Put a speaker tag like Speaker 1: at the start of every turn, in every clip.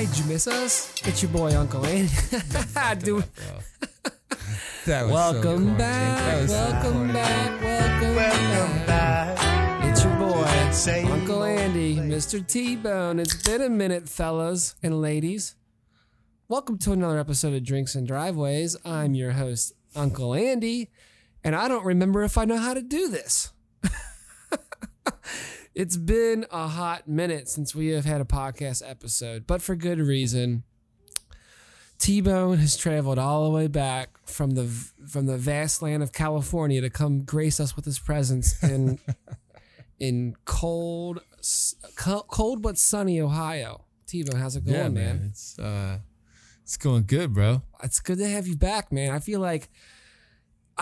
Speaker 1: Hey, hi, did you miss us? It's your boy Uncle Andy. Do-
Speaker 2: That was so
Speaker 1: welcome
Speaker 2: corny. That
Speaker 1: back,
Speaker 2: was so
Speaker 1: welcome
Speaker 2: corny.
Speaker 1: back, welcome,
Speaker 3: Welcome
Speaker 1: back.
Speaker 3: back.
Speaker 1: It's your boy,
Speaker 3: Same
Speaker 1: Uncle Andy. Mr. T-Bone. It's been a minute, fellas and ladies. Welcome to another episode of Drinks and Driveways. I'm your host, Uncle Andy, and I don't remember if I know how to do this. it's been a hot minute since we have had a podcast episode, but for good reason. T-Bone has traveled all the way back from the from the vast land of California to come grace us with his presence in in cold cold but sunny Ohio. T-Bone, how's it going,
Speaker 2: Yeah,
Speaker 1: man?
Speaker 2: man. It's uh, it's going good, bro.
Speaker 1: It's good to have you back, man. I feel like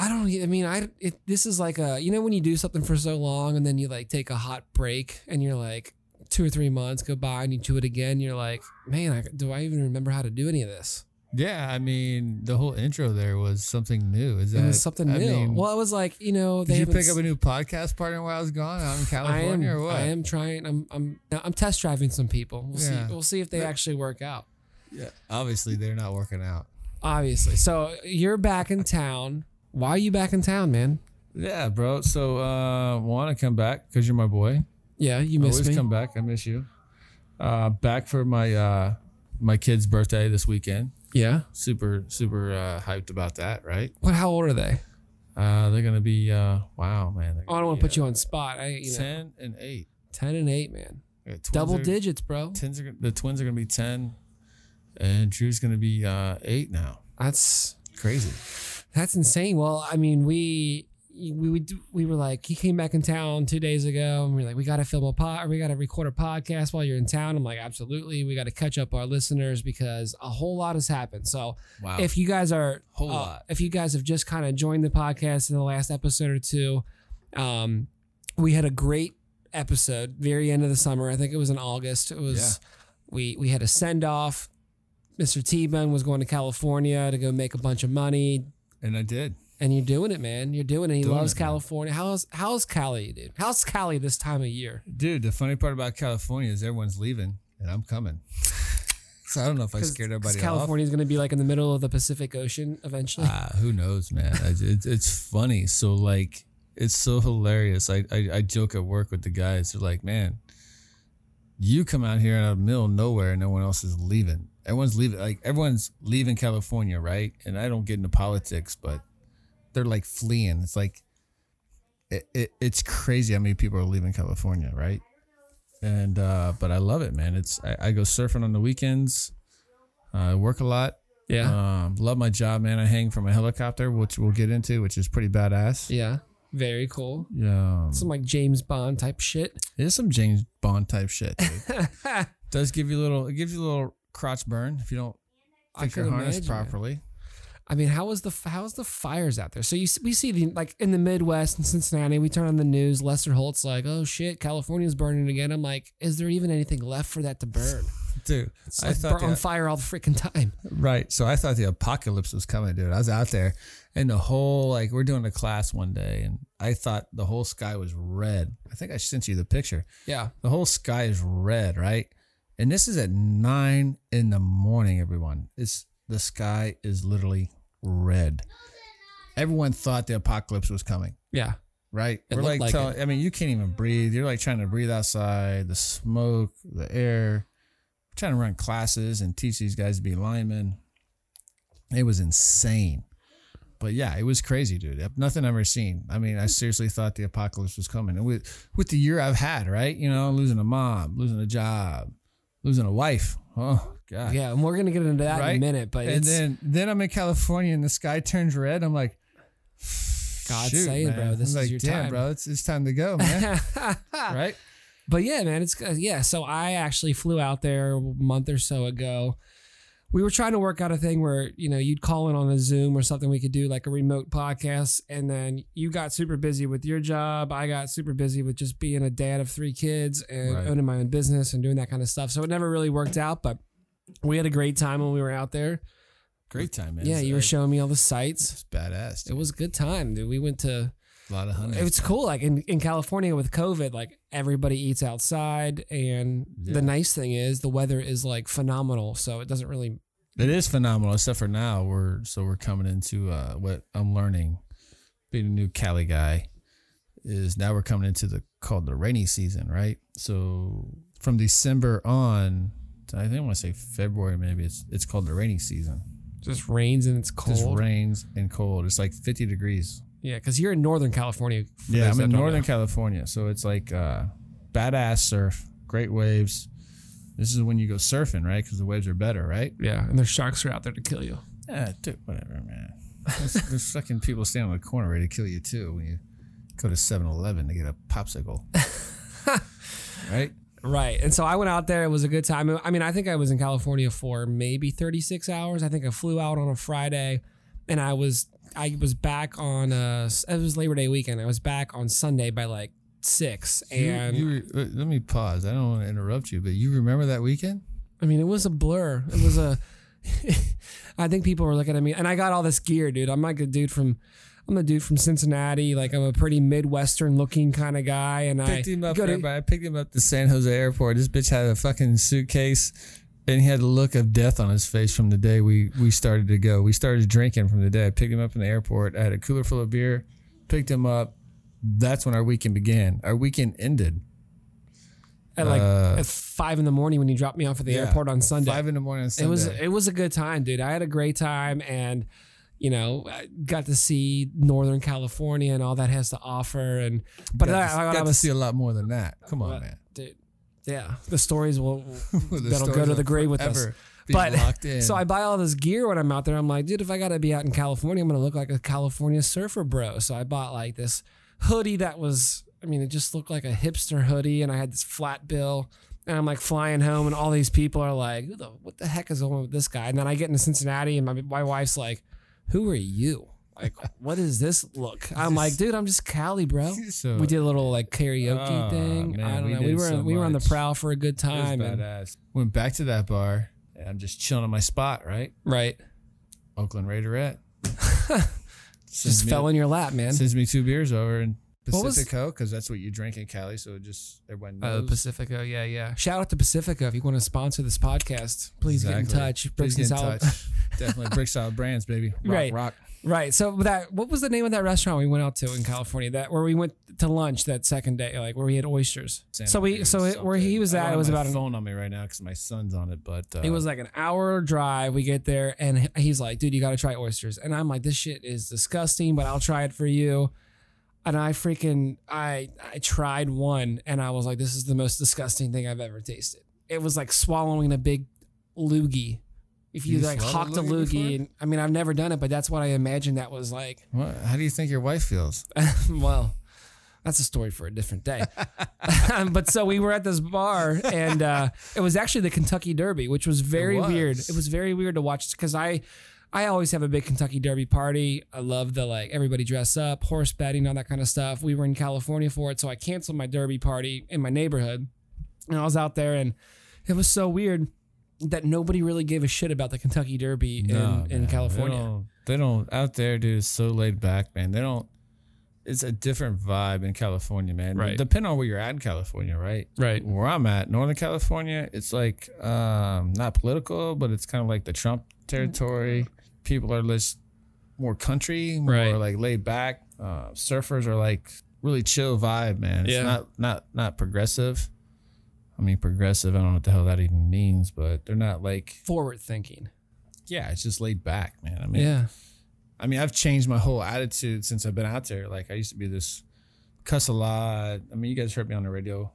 Speaker 1: I don't. I mean, I it, this is like a you know when you do something for so long and then you like take a hot break and you're like two or three months go by and you do it again. You're like, man, I, do I even remember how to do any of this?
Speaker 2: Yeah, I mean, the whole intro there was something new. Is that
Speaker 1: It was something
Speaker 2: I
Speaker 1: new.
Speaker 2: mean,
Speaker 1: well, it was like you know they
Speaker 2: did you pick up a new podcast partner while I was gone out in
Speaker 1: I am.
Speaker 2: California or what?
Speaker 1: I am trying. I'm. I'm. I'm test driving some people. We'll
Speaker 2: Yeah.
Speaker 1: see. We'll see if they actually work out.
Speaker 2: Yeah, obviously they're not working out.
Speaker 1: Obviously. So you're back in town. Why are you back in town, man?
Speaker 2: Yeah, bro. So uh, want to come back because you're my boy.
Speaker 1: Yeah, you miss
Speaker 2: Always
Speaker 1: me.
Speaker 2: come back. I miss you. Uh, back for my uh, my kid's birthday this weekend.
Speaker 1: yeah.
Speaker 2: Super super uh, hyped about that. Right?
Speaker 1: What? How old are they?
Speaker 2: Uh, they're gonna be uh, wow, man.
Speaker 1: Oh, I don't want to put you on spot. I you
Speaker 2: uh,
Speaker 1: know,
Speaker 2: ten and eight.
Speaker 1: ten and eight, man.
Speaker 2: Yeah, twins
Speaker 1: Double
Speaker 2: are-
Speaker 1: digits, bro.
Speaker 2: Tens are, the twins are gonna be ten, and Drew's gonna be uh, eight now.
Speaker 1: That's
Speaker 2: Crazy.
Speaker 1: That's insane. Well, I mean, we we we, we were like he came back in town two days ago, and we are like we got to film a pod, or we got to record a podcast while you're in town. I'm like, absolutely, we got to catch up our listeners because a whole lot has happened. So
Speaker 2: Wow.
Speaker 1: if you guys are
Speaker 2: Whole
Speaker 1: uh,
Speaker 2: lot.
Speaker 1: if you guys have just kind of joined the podcast in the last episode or two um we had a great episode very end of the summer i think it was in august it was we we had a send off mr t-bone was going to california to go make a bunch of money
Speaker 2: and I did.
Speaker 1: and you're doing it man you're doing it he
Speaker 2: Doing
Speaker 1: loves
Speaker 2: it, man.
Speaker 1: california how's how's cali dude how's cali this time of year
Speaker 2: Dude, the funny part about California is everyone's leaving, and I'm coming. so I don't know if I scared everybody off.
Speaker 1: california is going to be like in the middle of the pacific ocean eventually
Speaker 2: Ah, who knows, man? It's it's funny. So like, it's so hilarious. I, I I joke at work with the guys. They're like, man, you come out here out of the middle of nowhere, and no one else is leaving. Everyone's leaving. Like everyone's leaving California, right? And I don't get into politics, but they're like fleeing. It's like, it, it it's crazy how many people are leaving California, right? And uh, but I love it, man. It's I, I go surfing on the weekends. Uh, I work a lot.
Speaker 1: yeah
Speaker 2: Um, love my job, man. I hang from a helicopter, which we'll get into, which is pretty badass.
Speaker 1: yeah very cool
Speaker 2: Yeah, um,
Speaker 1: some like james bond type shit
Speaker 2: it is some James Bond type shit. Does give you a little, it gives you a little crotch burn if you don't
Speaker 1: I
Speaker 2: fix your harness properly.
Speaker 1: I mean, how was the how's the fires out there? So you we see the like in the Midwest in Cincinnati, we turn on the news. Lester Holt's like, "Oh shit, California's burning again." I'm like, is there even anything left for that to burn?
Speaker 2: Dude,
Speaker 1: It's
Speaker 2: I
Speaker 1: like
Speaker 2: thought
Speaker 1: bur- on
Speaker 2: the,
Speaker 1: fire all the freaking time.
Speaker 2: right. So I thought the apocalypse was coming, dude. I was out there, and the whole like we're doing a class one day, and I thought the whole sky was red. I think I sent you the picture.
Speaker 1: Yeah,
Speaker 2: The whole sky is red, right? And this is at nine in the morning, everyone. It's the sky is literally red. Everyone thought the apocalypse was coming,
Speaker 1: yeah,
Speaker 2: right?
Speaker 1: It
Speaker 2: We're like,
Speaker 1: like
Speaker 2: tell- I mean, you can't even breathe. You're like trying to breathe outside, the smoke, the air. trying to run classes and teach these guys to be linemen. It was insane. But yeah, it was crazy, dude. Nothing I've ever seen. I mean, I seriously thought the apocalypse was coming. And with with the year I've had, right? You know, losing a mom, losing a job, losing a wife. Oh God.
Speaker 1: yeah. And we're gonna get into that in a minute, but
Speaker 2: and then then I'm in California and the sky turns red. I'm like,
Speaker 1: God
Speaker 2: shoot,
Speaker 1: saying,
Speaker 2: man.
Speaker 1: bro, this
Speaker 2: I'm
Speaker 1: is
Speaker 2: like,
Speaker 1: your
Speaker 2: damn,
Speaker 1: time,
Speaker 2: bro. It's it's time to go, man. right?
Speaker 1: But yeah, man, it's uh, yeah. So I actually flew out there a month or so ago. We were trying to work out a thing where you know you'd call in on a Zoom or something. We could do like a remote podcast, and then you got super busy with your job. I got super busy with just being a dad of three kids and
Speaker 2: Right.
Speaker 1: owning my own business and doing that kind of stuff. So it never really worked out. But we had a great time when we were out there.
Speaker 2: Great time, man.
Speaker 1: yeah, you were showing me all the sites.
Speaker 2: It's badass.
Speaker 1: It was a good time, dude. We went to
Speaker 2: A lot of honey.
Speaker 1: it's cool. Like in, in California with COVID, like everybody eats outside, and
Speaker 2: Yeah.
Speaker 1: the nice thing is the weather is like phenomenal, so it doesn't really.
Speaker 2: It is phenomenal, except for now we're so we're coming into uh, what I'm learning, being a new Cali guy, is now we're coming into the called the rainy season, right? So from December on, I think I want to say February maybe it's it's called the rainy season.
Speaker 1: Just rains and it's cold.
Speaker 2: Just rains and cold. It's like 50 degrees.
Speaker 1: Yeah, because you're in Northern California.
Speaker 2: Yeah, I'm in Northern
Speaker 1: know.
Speaker 2: California, so it's like uh, badass surf, great waves. This is when you go surfing, right? Because the waves are better, right?
Speaker 1: Yeah, and there's sharks are out there to kill you.
Speaker 2: Yeah, dude, whatever, man. There's, there's fucking people standing on the corner ready to kill you too when you go to 7-Eleven to get a popsicle. right?
Speaker 1: Right. And so I went out there. It was a good time. I mean, I think I was in California for maybe 36 hours. I think I flew out on a Friday and I was I was back on uh it was Labor Day weekend. I was back on Sunday by like 6 and
Speaker 2: you, re- uh, let me pause. I don't want to interrupt you, but you remember that weekend?
Speaker 1: I mean, it was a blur. It was a I think people were looking at me and I got all this gear, dude. I'm like a dude from I'm a dude from Cincinnati. Like I'm a pretty Midwestern looking kind of guy, and I
Speaker 2: picked him up.
Speaker 1: to-
Speaker 2: I picked him up to San Jose Airport. This bitch had a fucking suitcase, and he had the look of death on his face from the day we we started to go. We started drinking from the day. I picked him up in the airport. I had a cooler full of beer. Picked him up. That's when our weekend began. Our weekend ended.
Speaker 1: at like
Speaker 2: uh,
Speaker 1: at five in the morning when you dropped me off at the
Speaker 2: Yeah.
Speaker 1: airport on Sunday.
Speaker 2: Five in the morning on
Speaker 1: It was it was a good time, dude. I had a great time, and you know, I got to see Northern California and all that has to offer. And but
Speaker 2: got,
Speaker 1: I,
Speaker 2: to,
Speaker 1: I,
Speaker 2: got
Speaker 1: I
Speaker 2: to see a lot more than that. Come on, man.
Speaker 1: Yeah, the stories will
Speaker 2: The
Speaker 1: that'll go to the grave with us. But so I buy all this gear when I'm out there. I'm like, dude, if I got to be out in California, I'm gonna look like a California surfer bro. So I bought like this hoodie that was, I mean, it just looked like a hipster hoodie, and I had this flat bill. And I'm like flying home, and all these people are like, the, "What the heck is going on with this guy?" And then I get into Cincinnati, and my my wife's like, "Who are you? Like, what is this look?" I'm like, "Dude, I'm just Cali, bro."
Speaker 2: So
Speaker 1: We did a little like karaoke
Speaker 2: Oh,
Speaker 1: thing.
Speaker 2: man,
Speaker 1: I don't
Speaker 2: we
Speaker 1: know. We were
Speaker 2: so
Speaker 1: we were on the prowl for a good time. and-
Speaker 2: badass. Went back to that bar. And I'm just chilling on my spot, right?
Speaker 1: right.
Speaker 2: Oakland Raiderette.
Speaker 1: Just fell in your lap, man.
Speaker 2: Sends me two beers over
Speaker 1: was-
Speaker 2: Pacifico because that's what you drink in Cali. So it just everyone
Speaker 1: Uh,
Speaker 2: knows.
Speaker 1: Pacifico, yeah, yeah. Shout out to Pacifico if you want to sponsor this podcast. Please get in
Speaker 2: Exactly.
Speaker 1: touch.
Speaker 2: Please get in touch. Definitely brick solid brands, baby. Rock,
Speaker 1: Right.
Speaker 2: rock.
Speaker 1: Right. So that what was the name of that restaurant we went out to in California? That where we went to lunch that second day, like where we had oysters.
Speaker 2: Santa
Speaker 1: so we
Speaker 2: Cruz,
Speaker 1: so it, where he was at, it was about an
Speaker 2: phone on me right now because my son's on it. But uh,
Speaker 1: it was like an hour drive. We get there and he's like, dude, you got to try oysters. And I'm like, this shit is disgusting, but I'll try it for you. And I freaking, I, I tried one and I was like, this is the most disgusting thing I've ever tasted. It was like swallowing a big loogie. If you,
Speaker 2: You
Speaker 1: like hawked a
Speaker 2: loogie
Speaker 1: loogie, and, I mean, I've never done it, but that's what I imagine that was like.
Speaker 2: What? How do you think your wife feels?
Speaker 1: well, that's a story for a different day. but so we were at this bar, and uh, it was actually the Kentucky Derby, which was very
Speaker 2: was.
Speaker 1: weird. It was very weird to watch because I, I always have a big Kentucky Derby party. I love the like everybody dress up, horse betting, all that kind of stuff. We were in California for it, so I canceled my Derby party in my neighborhood, and I was out there, and it was so weird that nobody really gave a shit about the Kentucky Derby
Speaker 2: No,
Speaker 1: in, in
Speaker 2: man.
Speaker 1: California.
Speaker 2: They don't, they don't out there, dude. It's so laid back, man. They don't. It's a different vibe in California, man.
Speaker 1: Right.
Speaker 2: Depending on where you're at in California, right?
Speaker 1: Right.
Speaker 2: Where I'm at, Northern California, it's like um, not political, but it's kind of like the Trump territory. People are less more country, more
Speaker 1: Right.
Speaker 2: like laid back. Uh, surfers are like really chill vibe, man. It's
Speaker 1: Yeah.
Speaker 2: not not not progressive. I mean, progressive. I don't know what the hell that even means, but they're not like
Speaker 1: Forward thinking.
Speaker 2: yeah, it's just laid back, man. I mean,
Speaker 1: Yeah.
Speaker 2: I mean, I've changed my whole attitude since I've been out there. Like I used to be this cuss a lot. I mean, you guys heard me on the radio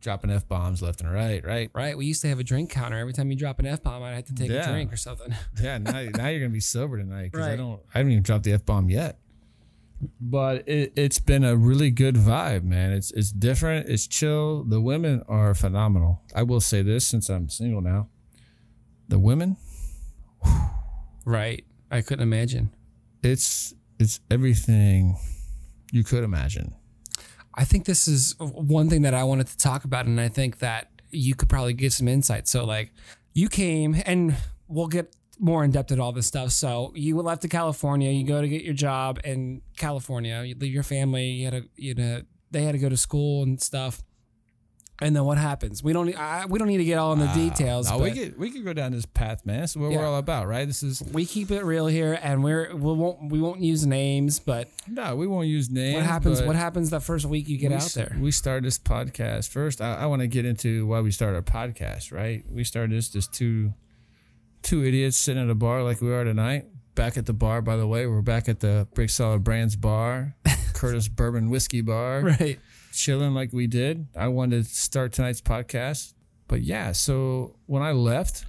Speaker 2: dropping f bombs left and right, right?
Speaker 1: Right. We used to have a drink counter. Every time you drop an F bomb, I'd have to take
Speaker 2: Yeah.
Speaker 1: a drink or something.
Speaker 2: Yeah. Now, now you're gonna be sober tonight because I don't. I haven't even dropped the f bomb yet. But it, it's been a really good vibe, man. It's it's different. It's chill. The women are phenomenal. I will say this since I'm single now. The women,
Speaker 1: Right. I couldn't imagine.
Speaker 2: it's it's everything you could imagine.
Speaker 1: I think this is one thing that I wanted to talk about, and I think that you could probably give some insight. So, like, you came, and we'll get more in depth at all this stuff. So you left to California. You go to get your job in California. You leave your family. You had to, you know, they had to go to school and stuff. And then what happens? We don't. I, we don't need to get all in the ah, details.
Speaker 2: No,
Speaker 1: but
Speaker 2: we could we could go down this path, man. That's what
Speaker 1: Yeah.
Speaker 2: we're all about, right? This is
Speaker 1: we keep it real here, and we're we won't we won't use names. But
Speaker 2: no, we won't use names.
Speaker 1: what happens? What happens that first week you get
Speaker 2: we
Speaker 1: out there?
Speaker 2: We started this podcast first. I, I want to get into why we started our podcast, right? We started this just two two idiots sitting at a bar like we are tonight. Back at the bar, by the way, we're back at the Brick Solid Brands bar, Curtis Bourbon Whiskey Bar.
Speaker 1: Right.
Speaker 2: chilling like we did. I wanted to start tonight's podcast. But yeah, so when I left,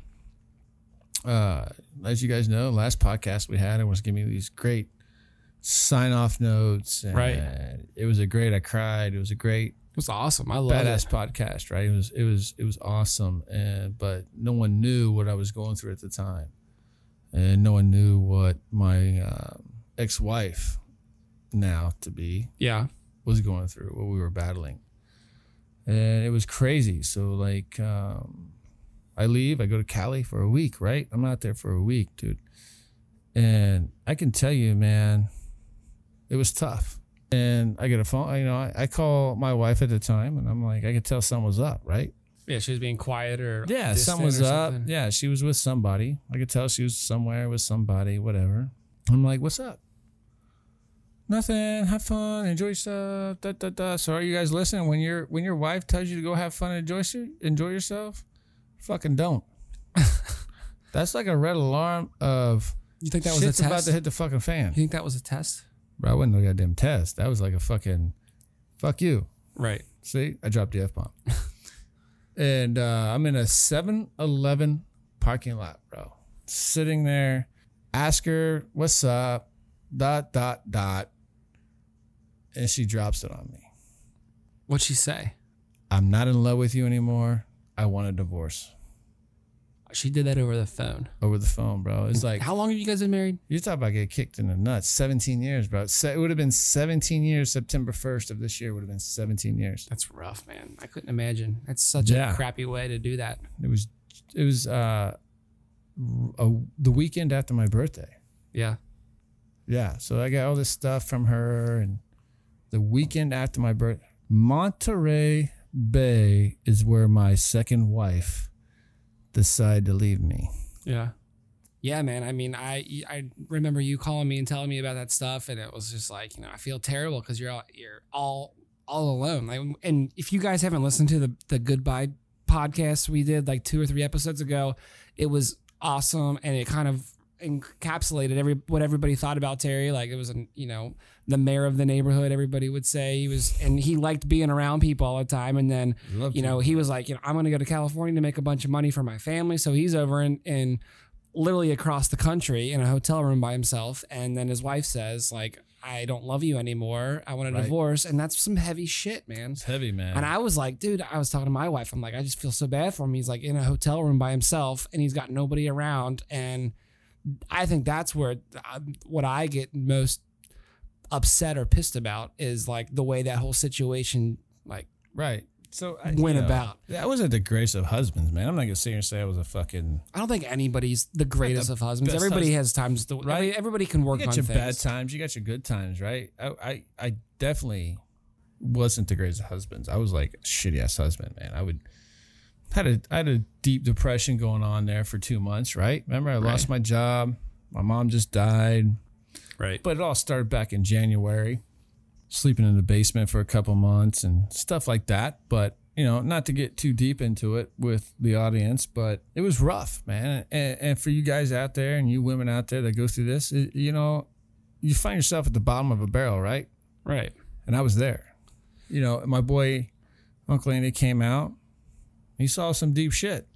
Speaker 2: uh, as you guys know, last podcast we had, I was giving me these great sign off notes. And
Speaker 1: Right.
Speaker 2: It was a great, I cried. It was a great,
Speaker 1: was awesome. I love
Speaker 2: badass
Speaker 1: it.
Speaker 2: podcast, right? It was, it was, it was awesome. And, but no one knew what I was going through at the time. And no one knew what my um, ex wife, now to be,
Speaker 1: Yeah.
Speaker 2: was going through, what we were battling. And it was crazy. So like um I leave, I go to Cali for a week, right? I'm out there for a week, dude. And I can tell you, man, it was tough. And I get a phone, you know, I, I call my wife at the time and I'm like, I could tell something was up, right?
Speaker 1: Yeah. She was being quiet or
Speaker 2: Yeah, something was up.
Speaker 1: something.
Speaker 2: Yeah, she was with somebody. I could tell she was somewhere with somebody, whatever. I'm like, what's up? Nothing. Have fun. Enjoy yourself. Da, da, da. So are you guys listening? When your when your wife tells you to go have fun and enjoy enjoy yourself, fucking don't. That's like a red alarm of
Speaker 1: You think that was a test?
Speaker 2: about to hit the fucking fan.
Speaker 1: you think that was a test?
Speaker 2: Bro, I wasn't no goddamn test. That was like a fucking fuck you.
Speaker 1: Right.
Speaker 2: See, I dropped the F bomb. and uh, I'm in a 7 Eleven parking lot, bro. Sitting there, ask her, what's up, dot, dot, dot. And she drops it on me.
Speaker 1: What'd she say?
Speaker 2: I'm not in love with you anymore. I want a divorce.
Speaker 1: She did that over the phone.
Speaker 2: Over the phone, bro. It's like,
Speaker 1: How long have you guys been married?
Speaker 2: you talk about get kicked in the nuts. 17 years, bro. Se- It would have been 17 years. September 1st of this year would have been 17 years.
Speaker 1: That's rough, man. I couldn't imagine. That's such
Speaker 2: Yeah.
Speaker 1: a crappy way to do that.
Speaker 2: It was, it was uh, a, the weekend after my birthday.
Speaker 1: Yeah.
Speaker 2: Yeah, so I got all this stuff from her, and the weekend after my birth, Monterey Bay is where my second wife decided to leave me.
Speaker 1: Yeah. Yeah, man. I mean, I I remember you calling me and telling me about that stuff, and it was just like, you know, I feel terrible because you're all you're all all alone. Like, and if you guys haven't listened to the the goodbye podcast we did like two or three episodes ago, it was awesome, and it kind of encapsulated every what everybody thought about Terry. Like it was, an, you know, the mayor of the neighborhood. Everybody would say he was, and he liked being around people all the time. And then you know, he was like, you know, I'm going to go to California to make a bunch of money for my family. So he's over in, in literally across the country in a hotel room by himself. And then his wife says, like, I don't love you anymore. I want a
Speaker 2: Right.
Speaker 1: divorce. And that's some heavy shit, man.
Speaker 2: It's heavy, man.
Speaker 1: And I was like, dude, I was talking to my wife. I'm like, I just feel so bad for him. He's like in a hotel room by himself and he's got nobody around. And I think that's where uh, what I get most upset or pissed about is like the way that whole situation like
Speaker 2: right. So uh, I,
Speaker 1: went
Speaker 2: you know,
Speaker 1: about.
Speaker 2: That wasn't the grace of husbands, man. I'm not gonna sit here and say I was a fucking.
Speaker 1: I don't think anybody's the greatest
Speaker 2: the
Speaker 1: of husbands. Everybody
Speaker 2: husband.
Speaker 1: has times to
Speaker 2: Right.
Speaker 1: Everybody can work
Speaker 2: You got
Speaker 1: on
Speaker 2: your
Speaker 1: things.
Speaker 2: bad times. You got your good times, right? I, I, I definitely wasn't the greatest of husbands. I was like a shitty ass husband, man. I would had a I had a deep depression going on there for two months, right? Remember, I lost
Speaker 1: Right.
Speaker 2: my job. My mom just died.
Speaker 1: Right.
Speaker 2: But it all started back in January, sleeping in the basement for a couple months and stuff like that. But, you know, not to get too deep into it with the audience, but it was rough, man. And, and for you guys out there and you women out there that go through this, it, you know, you find yourself at the bottom of a barrel, right?
Speaker 1: Right.
Speaker 2: And I was there. You know, my boy, Uncle Andy came out. He saw some deep shit.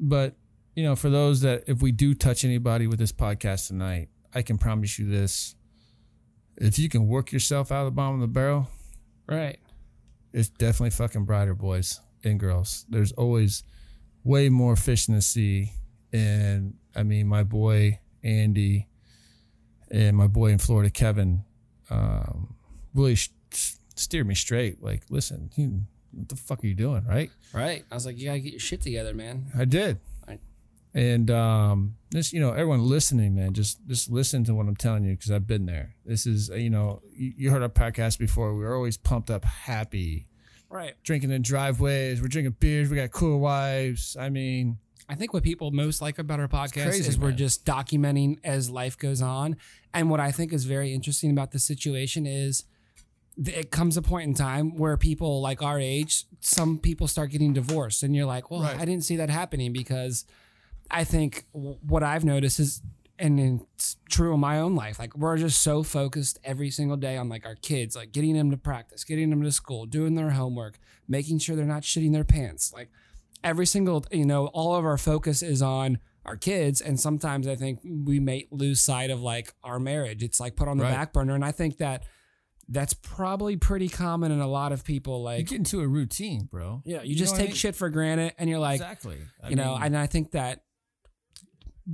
Speaker 2: But, you know, for those that, if we do touch anybody with this podcast tonight, I can promise you this. If you can work yourself out of the bottom of the barrel,
Speaker 1: Right.
Speaker 2: it's definitely fucking brighter, boys and girls. There's always way more fish in the sea. And I mean, my boy, Andy, and my boy in Florida, Kevin, um, really sh- steered me straight. Like, listen, you, what the fuck are you doing, right?
Speaker 1: Right. I was like, you gotta get your shit together, man.
Speaker 2: I did. And um, this, you know, everyone listening, man, just just listen to what I'm telling you because I've been there. This is, uh, you know, you, you heard our podcast before. We were always pumped up, happy,
Speaker 1: Right.
Speaker 2: drinking in driveways. We're drinking beers. We got cool wives. I mean,
Speaker 1: I think what people most like about our podcast
Speaker 2: crazy,
Speaker 1: is we're
Speaker 2: man.
Speaker 1: just documenting as life goes on. And what I think is very interesting about the situation is it comes a point in time where people like our age, some people start getting divorced, and you're like, well,
Speaker 2: Right.
Speaker 1: I didn't see that happening because I think what I've noticed is. And it's true in my own life. Like we're just so focused every single day on like our kids, like getting them to practice, getting them to school, doing their homework, making sure they're not shitting their pants. Like every single you know all of our focus is on our kids and sometimes i think we may lose sight of like our marriage it's like put on the
Speaker 2: Right.
Speaker 1: back burner and i think that that's probably pretty common in a lot of people Like you
Speaker 2: get into a routine, bro.
Speaker 1: yeah you,
Speaker 2: know
Speaker 1: just
Speaker 2: what I
Speaker 1: take
Speaker 2: mean?
Speaker 1: shit for granted and you're like
Speaker 2: exactly. I
Speaker 1: you know and i think that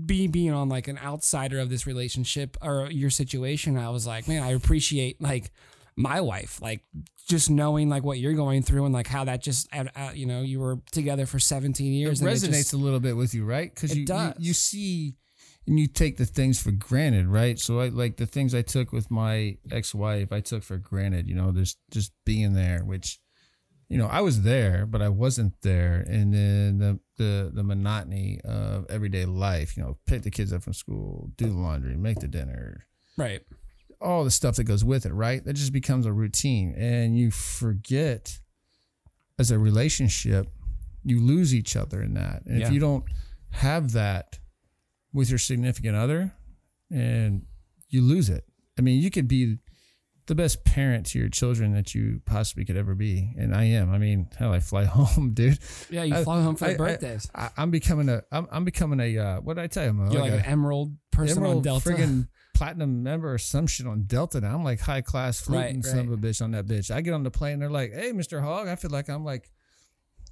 Speaker 1: be being on like an outsider of this relationship or your situation i was like man i appreciate like my wife like just knowing like what you're going through and like how that just uh, uh, you know you were together for 17
Speaker 2: it
Speaker 1: years and
Speaker 2: resonates
Speaker 1: just-
Speaker 2: a little bit with you, right? Because you, you you see and you take the things for granted, right? So I like the things I took with my ex-wife, I took for granted. You know, just just being there, which you know I was there, but I wasn't there, and then the the the monotony of everyday life. You know, pick the kids up from school, do the laundry, make the dinner,
Speaker 1: right
Speaker 2: all the stuff that goes with it, right? That just becomes a routine. And you forget as a relationship, you lose each other in that. And
Speaker 1: Yeah.
Speaker 2: if you don't have that with your significant other, and you lose it. I mean, you could be the best parent to your children that you possibly could ever be. And I am. I mean, hell, I fly home, dude.
Speaker 1: Yeah, you
Speaker 2: I-
Speaker 1: fly home for
Speaker 2: I-
Speaker 1: birthdays.
Speaker 2: I, I'm becoming a, I'm, I'm becoming a, uh, what did I tell you? I'm
Speaker 1: You're like,
Speaker 2: a-
Speaker 1: an emerald person on
Speaker 2: Emerald
Speaker 1: Delta.
Speaker 2: friggin' platinum member or some shit on Delta now. I'm like high class fluting
Speaker 1: Right,
Speaker 2: son of a bitch on that bitch. I get on the plane, they're like, "Hey, Mr. Hogg," I feel like I'm like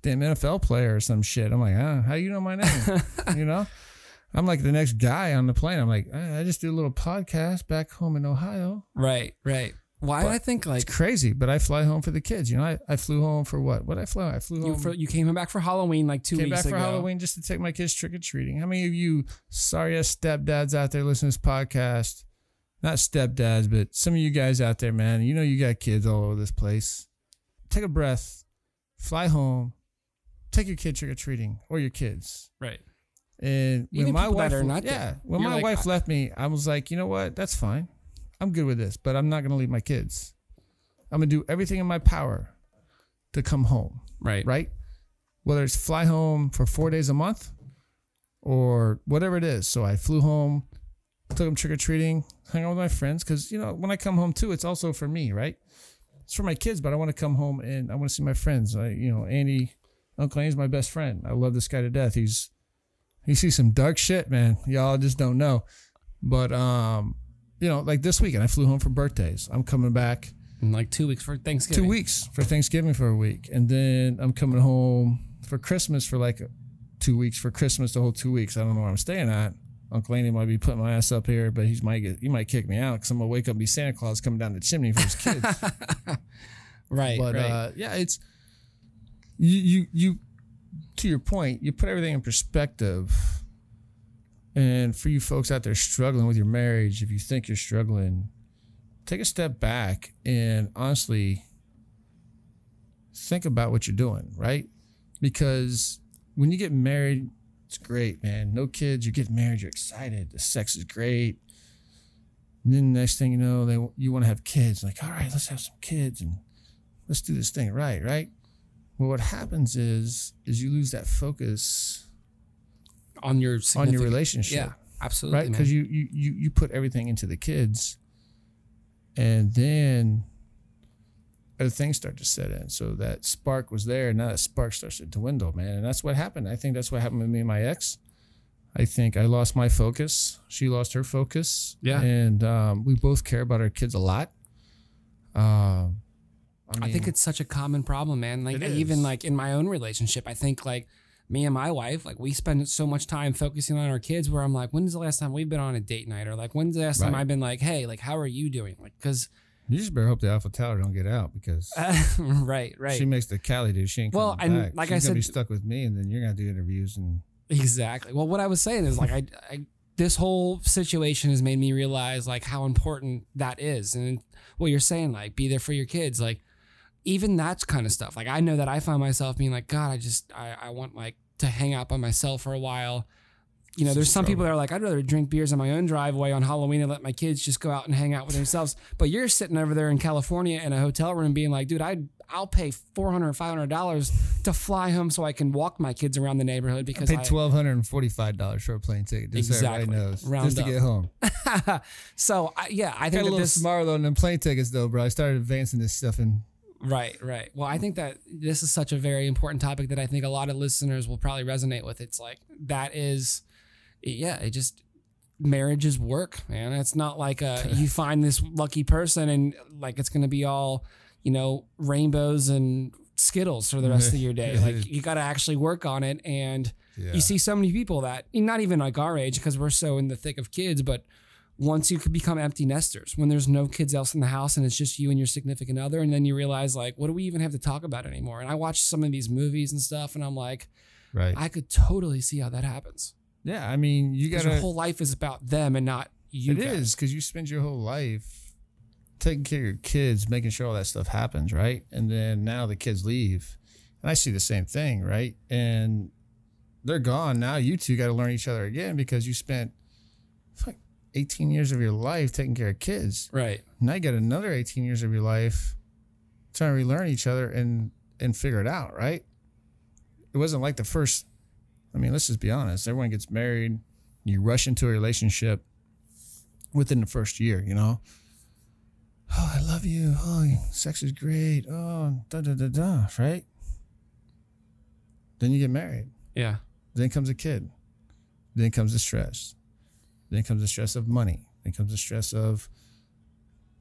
Speaker 2: damn NFL player or some shit. I'm like, ah, how you know my name? you know, I'm like the next guy on the plane. I'm like, "Ah, I just do a little podcast back home in Ohio.
Speaker 1: right, right. Why
Speaker 2: But
Speaker 1: I think like
Speaker 2: It's crazy, but I fly home for the kids. You know, I, I flew home for what? What I flew? I flew
Speaker 1: you
Speaker 2: home.
Speaker 1: for, you came back for Halloween like two
Speaker 2: Came
Speaker 1: weeks
Speaker 2: back for
Speaker 1: ago.
Speaker 2: Halloween just to take my kids trick or treating. How many of you sorry ass stepdads out there listening to this podcast? Not stepdads, but some of you guys out there, man. You know you got kids all over this place. Take a breath, fly home, take your kid trick or treating or your kids.
Speaker 1: Right.
Speaker 2: And when
Speaker 1: Even
Speaker 2: my wife,
Speaker 1: not
Speaker 2: yeah,
Speaker 1: there.
Speaker 2: when
Speaker 1: You're
Speaker 2: my
Speaker 1: like,
Speaker 2: wife left me, I was like, you know what? That's fine. I'm good with this, but I'm not gonna leave my kids. I'm gonna do everything in my power to come home
Speaker 1: Right.
Speaker 2: right? Whether it's fly home for four days a month or whatever it is. So I flew home, took them trick or treating, hung out with my friends. Cause, you know, when I come home too, it's also for me, right? It's for my kids, but I want to come home and I want to see my friends. I, you know, Andy, Uncle Andy's my best friend. I love this guy to death. He's, he see some dark shit, man. Y'all just don't know. But, um, you know, like this weekend, I flew home for birthdays. I'm coming back
Speaker 1: In like two weeks for Thanksgiving.
Speaker 2: two weeks for Thanksgiving for a week, and then I'm coming home for Christmas for like two weeks for Christmas the whole two weeks. I don't know where I'm staying at. Uncle Andy might be putting my ass up here, but he might get he might kick me out because I'm gonna wake up and be Santa Claus coming down the chimney for his kids.
Speaker 1: Right.
Speaker 2: but
Speaker 1: right.
Speaker 2: uh, yeah, it's you you you to your point. You put everything in perspective. And for you folks out there struggling with your marriage, if you think you're struggling, take a step back and honestly think about what you're doing, right? Because when you get married, it's great, man. No kids, you get married, you're excited. The sex is great. And then the next thing you know, they you want to have kids. Like, all right, let's have some kids and let's do this thing right, right? Well, what happens is is you lose that focus
Speaker 1: on your
Speaker 2: on your relationship
Speaker 1: Yeah. Absolutely.
Speaker 2: right? Because you, you you you put everything into the kids, and then other things start to set in. So that spark was there, and now that spark starts to dwindle, man. And that's what happened. I think that's what happened with me and my ex. I think I lost my focus. She lost her focus.
Speaker 1: Yeah.
Speaker 2: and um, we both care about our kids a lot. Um,
Speaker 1: I think it's such a common problem, man. Like even like in my own relationship, I think like me and my wife, like we spend so much time focusing on our kids where I'm like, when's the last time we've been on a date night? Or like when's the last time I've been like, hey, like how are you doing? Like because
Speaker 2: you just better hope the Alpha Tower don't get out because
Speaker 1: right, right.
Speaker 2: she makes the Cali dude. She ain't
Speaker 1: Well,
Speaker 2: coming
Speaker 1: and
Speaker 2: back.
Speaker 1: like
Speaker 2: She's
Speaker 1: I
Speaker 2: gonna be stuck with me, and then you're gonna do interviews and
Speaker 1: Exactly. Well, what I was saying is like I, I this whole situation has made me realize like how important that is, and what you're saying like be there for your kids, like even that kind of stuff. Like I know that I find myself being like, God, I just I, I want like to hang out by myself for a while. You know, there's some people that are like, I'd rather drink beers on my own driveway on Halloween and let my kids just go out and hang out with themselves. But you're sitting over there in California in a hotel room being like, dude, I'd I'll pay four hundred, five hundred dollars to fly home so I can walk my kids around the neighborhood because I Paid
Speaker 2: twelve hundred and forty-five dollars for a plane ticket. Just so
Speaker 1: Exactly.
Speaker 2: everybody knows.
Speaker 1: Round
Speaker 2: just to get home.
Speaker 1: so I, yeah, I
Speaker 2: Got
Speaker 1: think
Speaker 2: a little
Speaker 1: this
Speaker 2: smarter though than plane tickets though, bro. I started advancing this stuff and
Speaker 1: Right, right. Well, I think that this is such a very important topic that I think a lot of listeners will probably resonate with. It's like that is, yeah, it just marriage is work, man. It's not like uh you find this lucky person and like it's gonna be all, you know, rainbows and skittles for the rest of your day. Like you got to actually work on it, and
Speaker 2: Yeah.
Speaker 1: you see so many people that not even like our age because we're so in the thick of kids, but once you could become empty nesters when there's no kids else in the house and it's just you and your significant other and then you realize like what do we even have to talk about anymore and i watch some of these movies and stuff and i'm like
Speaker 2: right.
Speaker 1: i could totally see how that happens
Speaker 2: yeah, I mean, you gotta.
Speaker 1: your whole life is about them and not you
Speaker 2: It
Speaker 1: guys.
Speaker 2: is because you spend your whole life taking care of your kids, making sure all that stuff happens, right? And then now the kids leave, and I see the same thing, right? And they're gone now. You two got to learn each other again because you spent 18 years of your life taking care of kids.
Speaker 1: right
Speaker 2: Now you got another 18 years of your life trying to relearn each other and and figure it out, right? It wasn't like the first. I mean, let's just be honest. Everyone gets married. You rush into a relationship within the first year. You know. Oh, I love you. Oh, sex is great. Oh, da da da da. Right. Then you get married.
Speaker 1: yeah
Speaker 2: Then comes a kid. Then comes the stress. Then comes the stress of money. Then comes the stress of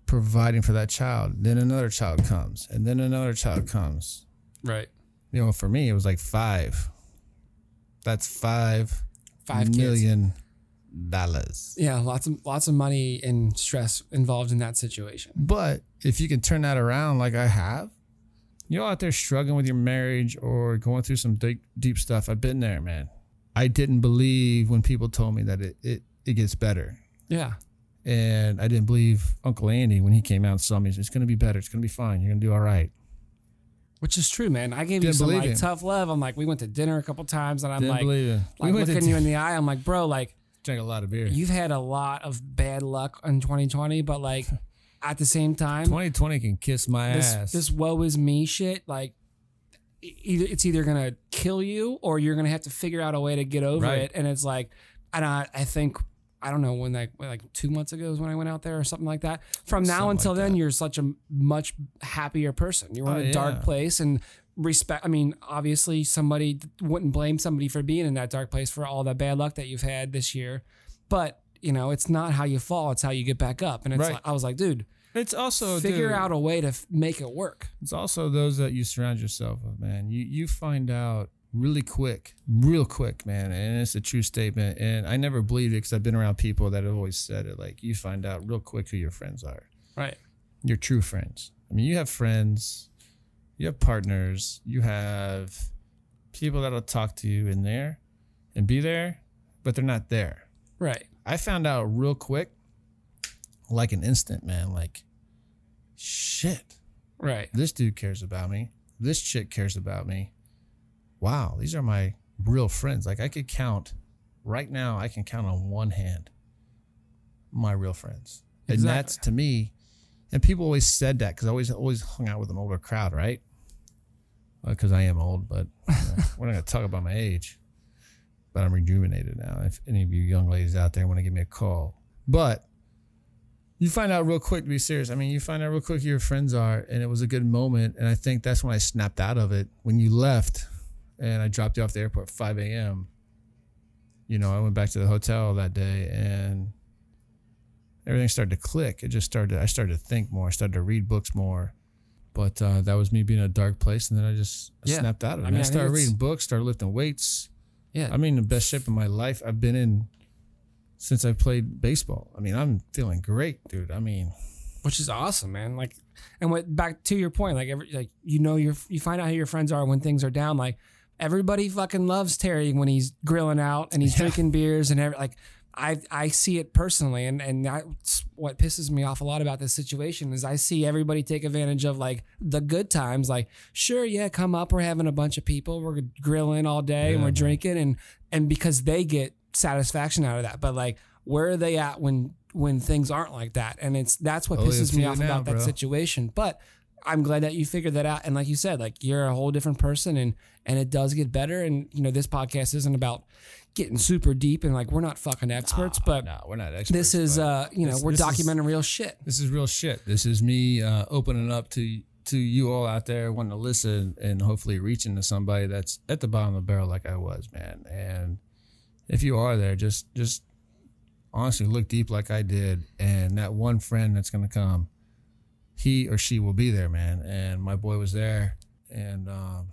Speaker 2: providing for that child. Then another child comes. And then another child comes.
Speaker 1: right
Speaker 2: You know, for me, it was like five. That's five
Speaker 1: five
Speaker 2: million kids dollars.
Speaker 1: yeah lots of lots of money and stress involved in that situation
Speaker 2: But if you can turn that around like I have, you're out there struggling with your marriage or going through some deep, deep stuff. I've been there, man. I didn't believe when people told me that it, it, it gets better.
Speaker 1: yeah
Speaker 2: And I didn't believe Uncle Andy when he came out and saw me. He said, It's going to be better. It's going to be fine. You're going to do all right.
Speaker 1: which is true man i gave you
Speaker 2: Didn't
Speaker 1: some
Speaker 2: believe
Speaker 1: like
Speaker 2: him.
Speaker 1: tough love i'm like we went to dinner a couple times and i'm
Speaker 2: didn't
Speaker 1: like
Speaker 2: believe it.
Speaker 1: like
Speaker 2: we went
Speaker 1: looking
Speaker 2: to
Speaker 1: you in the eye i'm like bro like
Speaker 2: drank a lot of beer.
Speaker 1: you've had a lot of bad luck in 2020, but like at the same time,
Speaker 2: 2020 can kiss my
Speaker 1: this
Speaker 2: ass.
Speaker 1: this woe is me shit, like e- either it's either gonna kill you or you're gonna have to figure out a way to get over
Speaker 2: Right.
Speaker 1: it. And it's like, and I I think I don't know when like like two months ago is when I went out there or something like that. From now
Speaker 2: Something
Speaker 1: until
Speaker 2: like
Speaker 1: then,
Speaker 2: that.
Speaker 1: you're such a much happier person. You're in
Speaker 2: Oh,
Speaker 1: a dark
Speaker 2: yeah.
Speaker 1: place and respect. I mean, obviously, somebody wouldn't blame somebody for being in that dark place for all the bad luck that you've had this year, but you know, it's not how you fall; it's how you get back up. And it's
Speaker 2: Right.
Speaker 1: like, I was like, dude,
Speaker 2: it's also
Speaker 1: figure
Speaker 2: dude,
Speaker 1: out a way to f- make it work.
Speaker 2: It's also those that you surround yourself with, man. You you find out really quick, real quick, man, and it's a true statement. And I never believed it because I've been around people that have always said it. Like you find out real quick who your friends are,
Speaker 1: Right.
Speaker 2: your true friends. I mean, you have friends, you have partners, you have people that'll talk to you in there and be there, but they're not there.
Speaker 1: Right.
Speaker 2: I found out real quick, like an instant, man. Like, shit
Speaker 1: Right.
Speaker 2: this dude cares about me. This chick cares about me. Wow, these are my real friends. Like I could count right now, I can count on one hand my real friends. And
Speaker 1: Exactly.
Speaker 2: that's to me, and people always said that because I always always hung out with an older crowd, right? Uh, because I am old, but you know, we're not gonna talk about my age. But I'm rejuvenated now. If any of you young ladies out there want to give me a call, but you find out real quick to be serious. I mean, you find out real quick who your friends are, and it was a good moment. And I think that's when I snapped out of it. When you left, and I dropped you off the airport at 5 a.m. You know, I went back to the hotel that day, and everything started to click. It just started. I started to think more. I started to read books more. But uh, that was me being in a dark place, and then I just
Speaker 1: Yeah.
Speaker 2: snapped out of it.
Speaker 1: I
Speaker 2: I,
Speaker 1: mean, I
Speaker 2: I started
Speaker 1: it's-
Speaker 2: reading books, started lifting weights.
Speaker 1: Yeah.
Speaker 2: I'm in the best shape of my life I've been in since I played baseball. I mean, I'm feeling great, dude. I mean,
Speaker 1: which is awesome, man. Like, and what back to your point, like every like you know your you find out who your friends are when things are down. Like everybody fucking loves Terry when he's grilling out and he's drinking beers and every like. I, I see it personally. And, and that's what pisses me off a lot about this situation is I see everybody take advantage of like the good times. Like sure yeah come up. We're having a bunch of people. We're grilling all day and we're drinking and and because they get satisfaction out of that. But like where are they at when when things aren't like that? And it's that's what
Speaker 2: Oh, yeah,
Speaker 1: pisses me off
Speaker 2: now,
Speaker 1: about that situation. But i'm glad that you figured that out and like you said like you're a whole different person and and it does get better and you know this podcast isn't about getting super deep and like we're not fucking experts but
Speaker 2: no, we're not experts.
Speaker 1: this is uh you know
Speaker 2: this-
Speaker 1: we're
Speaker 2: this is-
Speaker 1: documenting real shit
Speaker 2: this is real shit. This is me uh, opening up to to you all out there wanting to listen and hopefully reaching to somebody that's at the bottom of the barrel like I was, man. And if you are there, just just honestly look deep like I did, and that one friend that's gonna come, he or she will be there, man. And my boy was there, and um,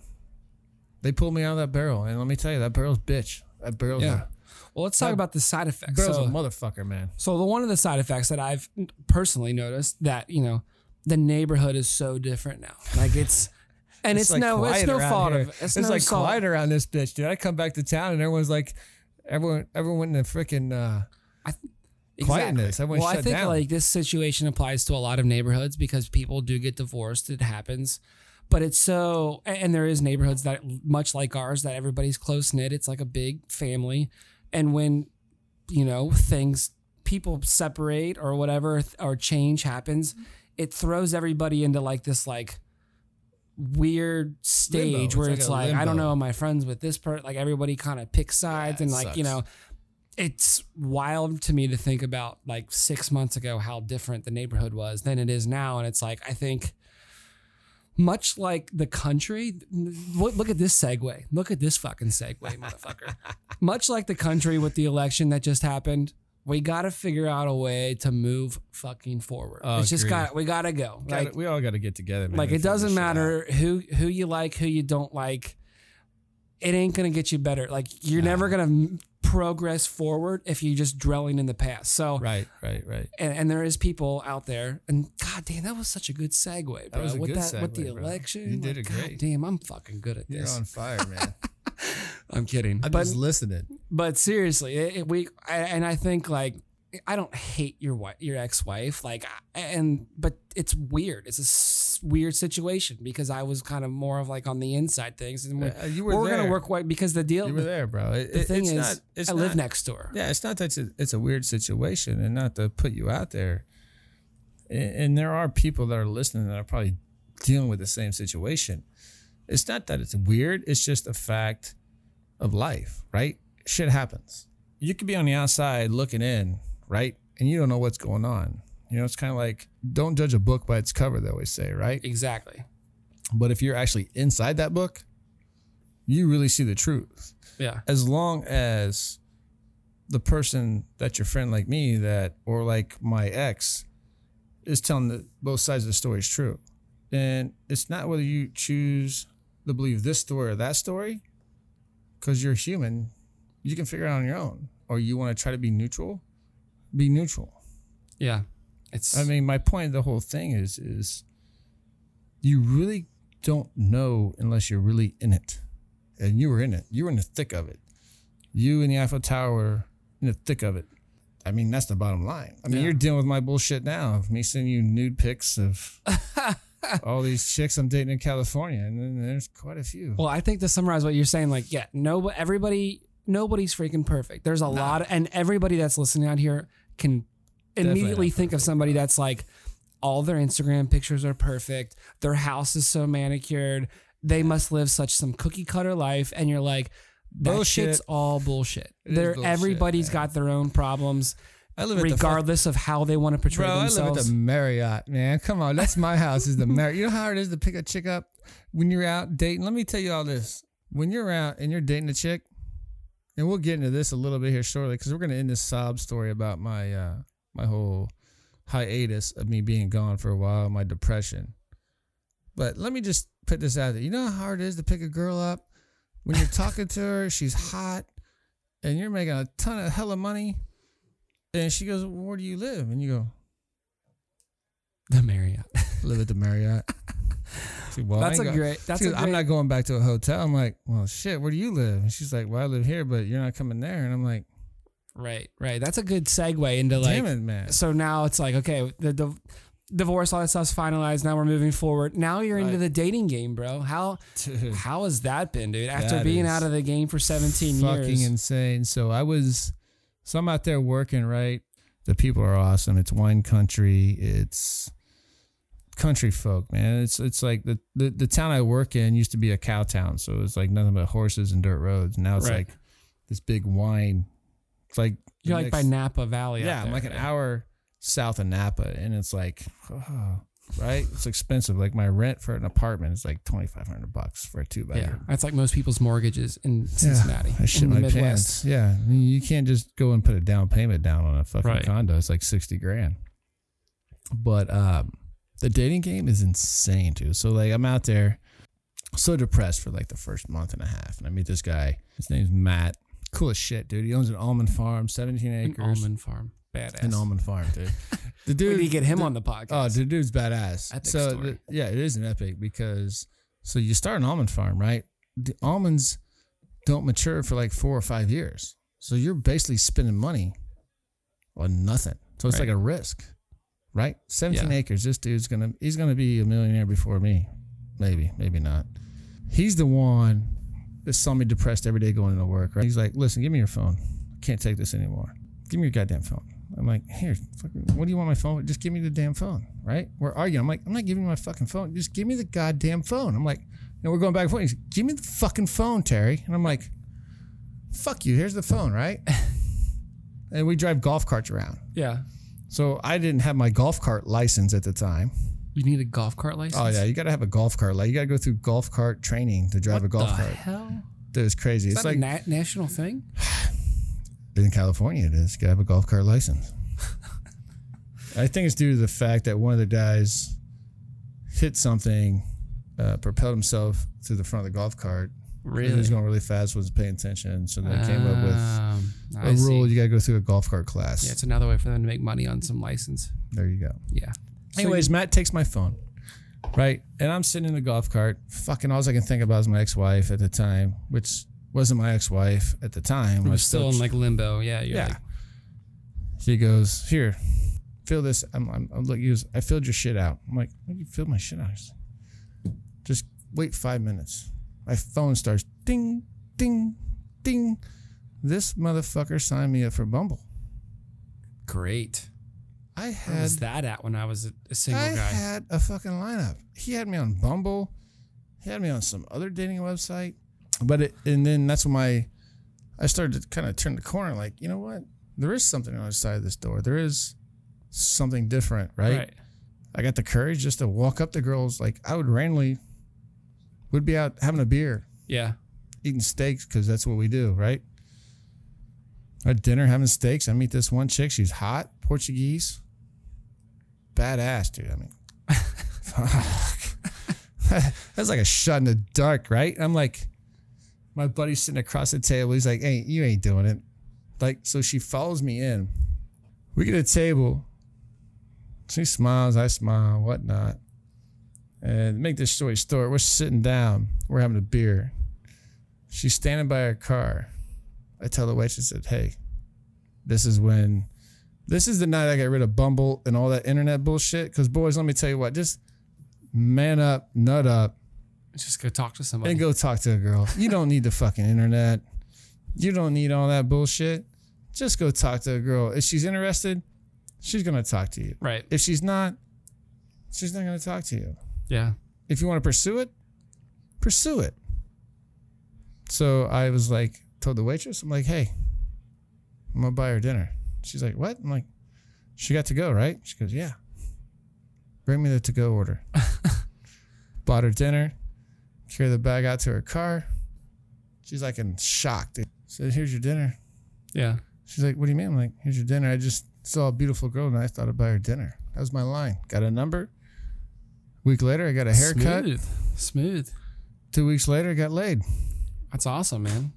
Speaker 2: they pulled me out of that barrel. And let me tell you, that barrel's bitch. That barrel's
Speaker 1: yeah
Speaker 2: a,
Speaker 1: well let's talk about the side effects
Speaker 2: barrel's
Speaker 1: so,
Speaker 2: a motherfucker, man.
Speaker 1: so the one of the side effects that i've personally noticed that you know the neighborhood is so different now like it's and it's,
Speaker 2: like
Speaker 1: no it's no fault
Speaker 2: here.
Speaker 1: of it's,
Speaker 2: It's,
Speaker 1: no
Speaker 2: like
Speaker 1: fault-
Speaker 2: quiet around this bitch, dude. I come back to town and everyone's like, everyone, everyone went in the freaking. Uh, quietness. Everyone
Speaker 1: well, I think
Speaker 2: down.
Speaker 1: like this situation applies to a lot of neighborhoods because people do get divorced. It happens, but it's so and there is neighborhoods that much like ours that everybody's close knit. It's like a big family, and when you know things people separate or whatever or change happens, it throws everybody into like this like weird stage
Speaker 2: Limbo.
Speaker 1: Where
Speaker 2: like
Speaker 1: it's
Speaker 2: a
Speaker 1: like I don't know, am I friends with this person? Like everybody kind of picks sides
Speaker 2: Yeah,
Speaker 1: and like you know it's wild to me to think about like six months ago how different the neighborhood was than it is now. And it's like, I think much like the country, look, look at this segue. Look at this fucking segue, motherfucker. much like the country with the election that just happened, we got to figure out a way to move fucking forward.
Speaker 2: Oh,
Speaker 1: it's just got, we got to go.
Speaker 2: gotta-
Speaker 1: Like,
Speaker 2: we all got to get together, man.
Speaker 1: like it doesn't matter who who you like, who you don't like. It ain't gonna get you better. Like you're never gonna progress forward if you're just dwelling in the past. So.
Speaker 2: Right, right, right.
Speaker 1: and, and there is people out there, and god damn, that was such a good segue, bro.
Speaker 2: was a
Speaker 1: with
Speaker 2: good
Speaker 1: that, with the
Speaker 2: bro.
Speaker 1: election,
Speaker 2: You did
Speaker 1: like,
Speaker 2: it great.
Speaker 1: God damn, I'm fucking good at this.
Speaker 2: You're on fire, man.
Speaker 1: I'm kidding,
Speaker 2: I'm
Speaker 1: but
Speaker 2: just listening.
Speaker 1: but seriously, it, it- we I, and I think like I don't hate your wife, your ex-wife, like, and but it's weird. It's a s- weird situation because I was kind of more of like on the inside things, and we,
Speaker 2: Uh, you were
Speaker 1: we're gonna work like because the deal,
Speaker 2: You were there, bro. It,
Speaker 1: the
Speaker 2: it-
Speaker 1: thing
Speaker 2: it's
Speaker 1: is,
Speaker 2: not, it's
Speaker 1: I live next door.
Speaker 2: Yeah, it's not that it's a, it's a weird situation, and not to put you out there. And, and there are people that are listening that are probably dealing with the same situation. It's not that it's weird; it's just a fact of life, right? Shit happens. You could be on the outside looking in, right, and you don't know what's going on. You know, it's kind of like don't judge a book by its cover. They always say, right?
Speaker 1: Exactly.
Speaker 2: But if you're actually inside that book, you really see the truth
Speaker 1: Yeah.
Speaker 2: as long as the person that's your friend like me that or like my ex is telling the both sides of the story is true and it's not whether you choose to believe this story or that story because you're human you can figure it out on your own or you want to try to be neutral be neutral
Speaker 1: Yeah. It's.
Speaker 2: I mean, my point of the whole thing is is you really don't know unless you're really in it. And you were in it. You were in the thick of it. You and the Eiffel Tower in the thick of it. I mean, that's the bottom line. I mean,
Speaker 1: Yeah.
Speaker 2: you're dealing with my bullshit now. of Me sending you nude pics of all these chicks I'm dating in California, and there's quite a few.
Speaker 1: Well, I think to summarize what you're saying, like, yeah, no, everybody, nobody's freaking perfect. There's a lot, of, and everybody that's listening out here can
Speaker 2: Definitely
Speaker 1: immediately think of somebody that's like, all their Instagram pictures are perfect. Their house is so manicured. They must live such some cookie cutter life, and you're like, that
Speaker 2: Bullshit.
Speaker 1: shit's all bullshit. They're everybody's
Speaker 2: man.
Speaker 1: got their own problems,
Speaker 2: I live at the fuck-
Speaker 1: regardless of how they want to portray
Speaker 2: Bro, I live
Speaker 1: themselves.
Speaker 2: at the Marriott, man. Come on, that's my house. Is the Marriott? You know how hard it is to pick a chick up when you're out dating. Let me tell you all this: when you're out and you're dating a chick, and we'll get into this a little bit here shortly because we're gonna end this sob story about my uh my whole hiatus of me being gone for a while, my depression. But let me just put this out there: you know how hard it is to pick a girl up when you're talking to her, she's hot, and you're making a ton of hella money. And she goes, well, "Where do you live?" And you go,
Speaker 1: the Marriott.
Speaker 2: live at the Marriott. She, well,
Speaker 1: that's a great. That's
Speaker 2: she
Speaker 1: a
Speaker 2: goes,
Speaker 1: great.
Speaker 2: I'm not going back to a hotel. I'm like, well, shit, where do you live? And she's like, well, I live here, but you're not coming there. And I'm like,
Speaker 1: right, right. That's a good segue into like.
Speaker 2: damn it, man.
Speaker 1: So now it's like okay, the, the divorce, all that stuff's finalized. Now we're moving forward. Now you're into the dating game, bro. How
Speaker 2: Dude,
Speaker 1: how has that been, dude? After being out of the game for 17
Speaker 2: fucking
Speaker 1: years.
Speaker 2: Fucking insane. So I was, so I'm out there working, right? The people are awesome. It's wine country. It's country folk, man. It's it's like the, the, the town I work in used to be a cow town. So it was like nothing but horses and dirt roads. Now it's
Speaker 1: Right.
Speaker 2: like this big wine. It's like the
Speaker 1: You're like by
Speaker 2: next-
Speaker 1: Napa Valley. out
Speaker 2: Yeah, I'm
Speaker 1: there.
Speaker 2: like an hour south of Napa, and it's like, oh, right? It's expensive. Like my rent for an apartment is like twenty five hundred bucks for a two
Speaker 1: Yeah,
Speaker 2: bedroom.
Speaker 1: that's like most people's mortgages in Cincinnati.
Speaker 2: I shit
Speaker 1: in the
Speaker 2: my
Speaker 1: Midwest.
Speaker 2: pants. Yeah, I mean, you can't just go and put a down payment down on a fucking
Speaker 1: Right.
Speaker 2: condo. It's like sixty grand. But um, the dating game is insane too. So like, I'm out there, so depressed for like the first month and a half, and I meet this guy. His name's Matt. Cool as shit, dude. He owns an almond farm, seventeen
Speaker 1: An
Speaker 2: acres.
Speaker 1: almond farm. Badass.
Speaker 2: An almond farm, dude. The
Speaker 1: We
Speaker 2: dude
Speaker 1: need to get him
Speaker 2: the-
Speaker 1: on the podcast.
Speaker 2: Oh, the dude's badass.
Speaker 1: Epic
Speaker 2: so
Speaker 1: story.
Speaker 2: the- yeah, it is an epic because so you start an almond farm, right? The almonds don't mature for like four or five years, so you're basically spending money on nothing. So it's
Speaker 1: Right.
Speaker 2: like a risk, right? Seventeen
Speaker 1: Yeah.
Speaker 2: acres. This dude's gonna he's gonna be a millionaire before me, maybe, maybe not. He's the one that saw me depressed every day going into work. Right? He's like, listen, give me your phone. I can't take this anymore. Give me your goddamn phone. I'm like, here, fucking, what do you want my phone? Just give me the damn phone, right? We're arguing. I'm like, I'm not giving you my fucking phone. Just give me the goddamn phone. I'm like, know, we're going back and forth. He's like, give me the fucking phone, Terry. And I'm like, fuck you. Here's the phone, right? and we drive golf carts around.
Speaker 1: yeah.
Speaker 2: So I didn't have my golf cart license at the time.
Speaker 1: You need a golf cart license.
Speaker 2: Oh yeah, you got to have a golf cart. Like you got to go through golf cart training to drive
Speaker 1: What
Speaker 2: a golf
Speaker 1: the
Speaker 2: cart.
Speaker 1: hell?
Speaker 2: Dude, it's crazy.
Speaker 1: Is
Speaker 2: it's
Speaker 1: that
Speaker 2: like
Speaker 1: a na- national thing?
Speaker 2: in California, it is. You got to have a golf cart license. I think it's due to the fact that one of the guys hit something, uh, propelled himself through the front of the golf cart. He
Speaker 1: Really?
Speaker 2: was going really fast, wasn't paying attention. So they came up with
Speaker 1: I
Speaker 2: a
Speaker 1: see.
Speaker 2: rule: you got to go through a golf cart class.
Speaker 1: Yeah, it's another way for them to make money on some license.
Speaker 2: there you go.
Speaker 1: Yeah. So
Speaker 2: Anyways, Matt takes my phone, right? And I'm sitting in the golf cart. Fucking all I can think about is my ex-wife at the time, which wasn't my ex-wife at the time.
Speaker 1: you
Speaker 2: I
Speaker 1: are
Speaker 2: was
Speaker 1: still in like limbo. Yeah. You're
Speaker 2: yeah.
Speaker 1: Like,
Speaker 2: She goes, here, fill this. I'm, I'm, I'm look, he goes, I filled your shit out. I'm like, what do you fill my shit out? Just wait five minutes. My phone starts ding, ding, ding. This motherfucker signed me up for Bumble.
Speaker 1: great.
Speaker 2: I
Speaker 1: Where
Speaker 2: had
Speaker 1: was that at when I was a, single
Speaker 2: I
Speaker 1: guy?
Speaker 2: I had a fucking lineup. He had me on Bumble. He had me on some other dating website. But it, and then that's when my I started to kind of turn the corner. Like, you know what? There is something on the other side of this door. There is something different, right? I got the courage just to walk up to girls. Like I would randomly would be out having a beer,
Speaker 1: Yeah.
Speaker 2: eating steaks because that's what we do, right? At dinner having steaks. I meet this one chick. She's hot, Portuguese, badass, dude. I mean. That's like a shot in the dark, right? I'm like, my buddy's sitting across the table. He's like, "Hey, you ain't doing it." Like, so she follows me in. We get a table. She smiles, I smile, whatnot. And make this story short, we're sitting down, we're having a beer. She's standing by her car. I tell the waitress that, hey, this is when, this is the night I got rid of Bumble and all that internet bullshit. Because boys, let me tell you what, just man up, nut up,
Speaker 1: Just go talk to somebody.
Speaker 2: and go talk to a girl. You don't need the fucking internet. You don't need all that bullshit. Just go talk to a girl. If she's interested, she's gonna talk to you.
Speaker 1: right.
Speaker 2: If she's not, she's not gonna talk to you.
Speaker 1: Yeah.
Speaker 2: If you want to pursue it, pursue it. So I was like, told the waitress, I'm like, hey, I'm gonna buy her dinner. She's like, what? I'm like, she got to go, right? She goes, yeah. Bring me the to go order. Bought her dinner, carried the bag out to her car. She's like in shock. Dude. Said, here's your dinner.
Speaker 1: Yeah.
Speaker 2: She's like, what do you mean? I'm like, here's your dinner. I just saw a beautiful girl and I thought I'd buy her dinner. That was my line. Got a number. Week later, I got a haircut.
Speaker 1: Smooth. Smooth.
Speaker 2: Two weeks later, I got laid.
Speaker 1: That's awesome, man.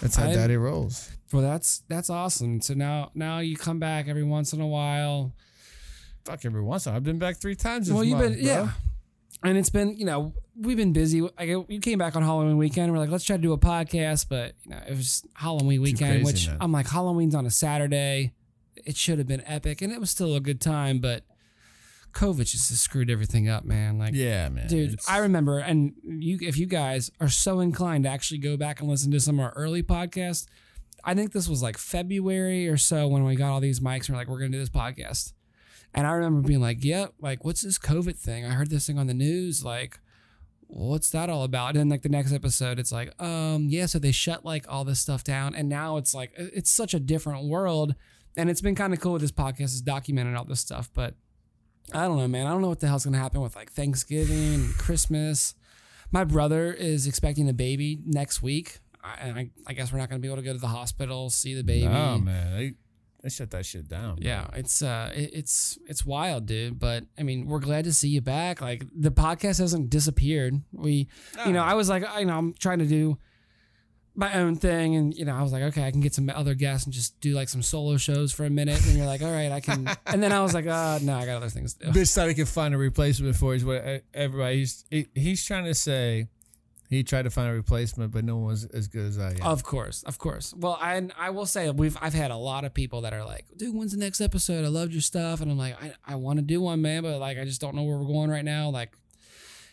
Speaker 2: That's how
Speaker 1: I-
Speaker 2: daddy rolls.
Speaker 1: Well, that's that's awesome. So now now you come back every once in a while.
Speaker 2: Fuck every once in a while. I've been back three times. This
Speaker 1: well, you've
Speaker 2: month,
Speaker 1: been
Speaker 2: bro.
Speaker 1: yeah. and it's been you know we've been busy. Like we came back on Halloween weekend. We're like, let's try to do a podcast, but you know it was Halloween weekend,
Speaker 2: crazy,
Speaker 1: which
Speaker 2: man.
Speaker 1: I'm like, Halloween's on a Saturday. It should have been epic, and it was still a good time, but COVID just screwed everything up, man. Like,
Speaker 2: Yeah, man.
Speaker 1: dude, I remember, and you, if you guys are so inclined to actually go back and listen to some of our early podcasts, I think this was like February or so when we got all these mics. And we're like, we're gonna do this podcast, and I remember being like, "Yep, like what's this COVID thing? I heard this thing on the news. Like, what's that all about?" And then like the next episode, it's like, um, yeah, so they shut like all this stuff down, and now it's like it's such a different world, and it's been kind of cool with this podcast is documenting all this stuff, but. I don't know, man. I don't know what the hell's gonna happen with like Thanksgiving and Christmas. My brother is expecting a baby next week, I- and I, I guess we're not gonna be able to go to the hospital see the baby.
Speaker 2: Oh man, they they shut that shit down.
Speaker 1: Yeah, it's uh, it, it's it's wild, dude. But I mean, we're glad to see you back. Like the podcast hasn't disappeared. We, you know, I was like, I know, I'm trying to do my own thing, and you know, I was like, okay, I can get some other guests and just do like some solo shows for a minute. And you're like, all right, I can. And then I was like, uh, no, I got other things to do.
Speaker 2: Bitch thought he could find a replacement for his what everybody. He's he's trying to say he tried to find a replacement, but no one was as good as I am.
Speaker 1: Of course, of course. Well, I I will say we've I've had a lot of people that are like, dude, when's the next episode? I loved your stuff, and I'm like, I, I want to do one, man, but like I just don't know where we're going right now. Like,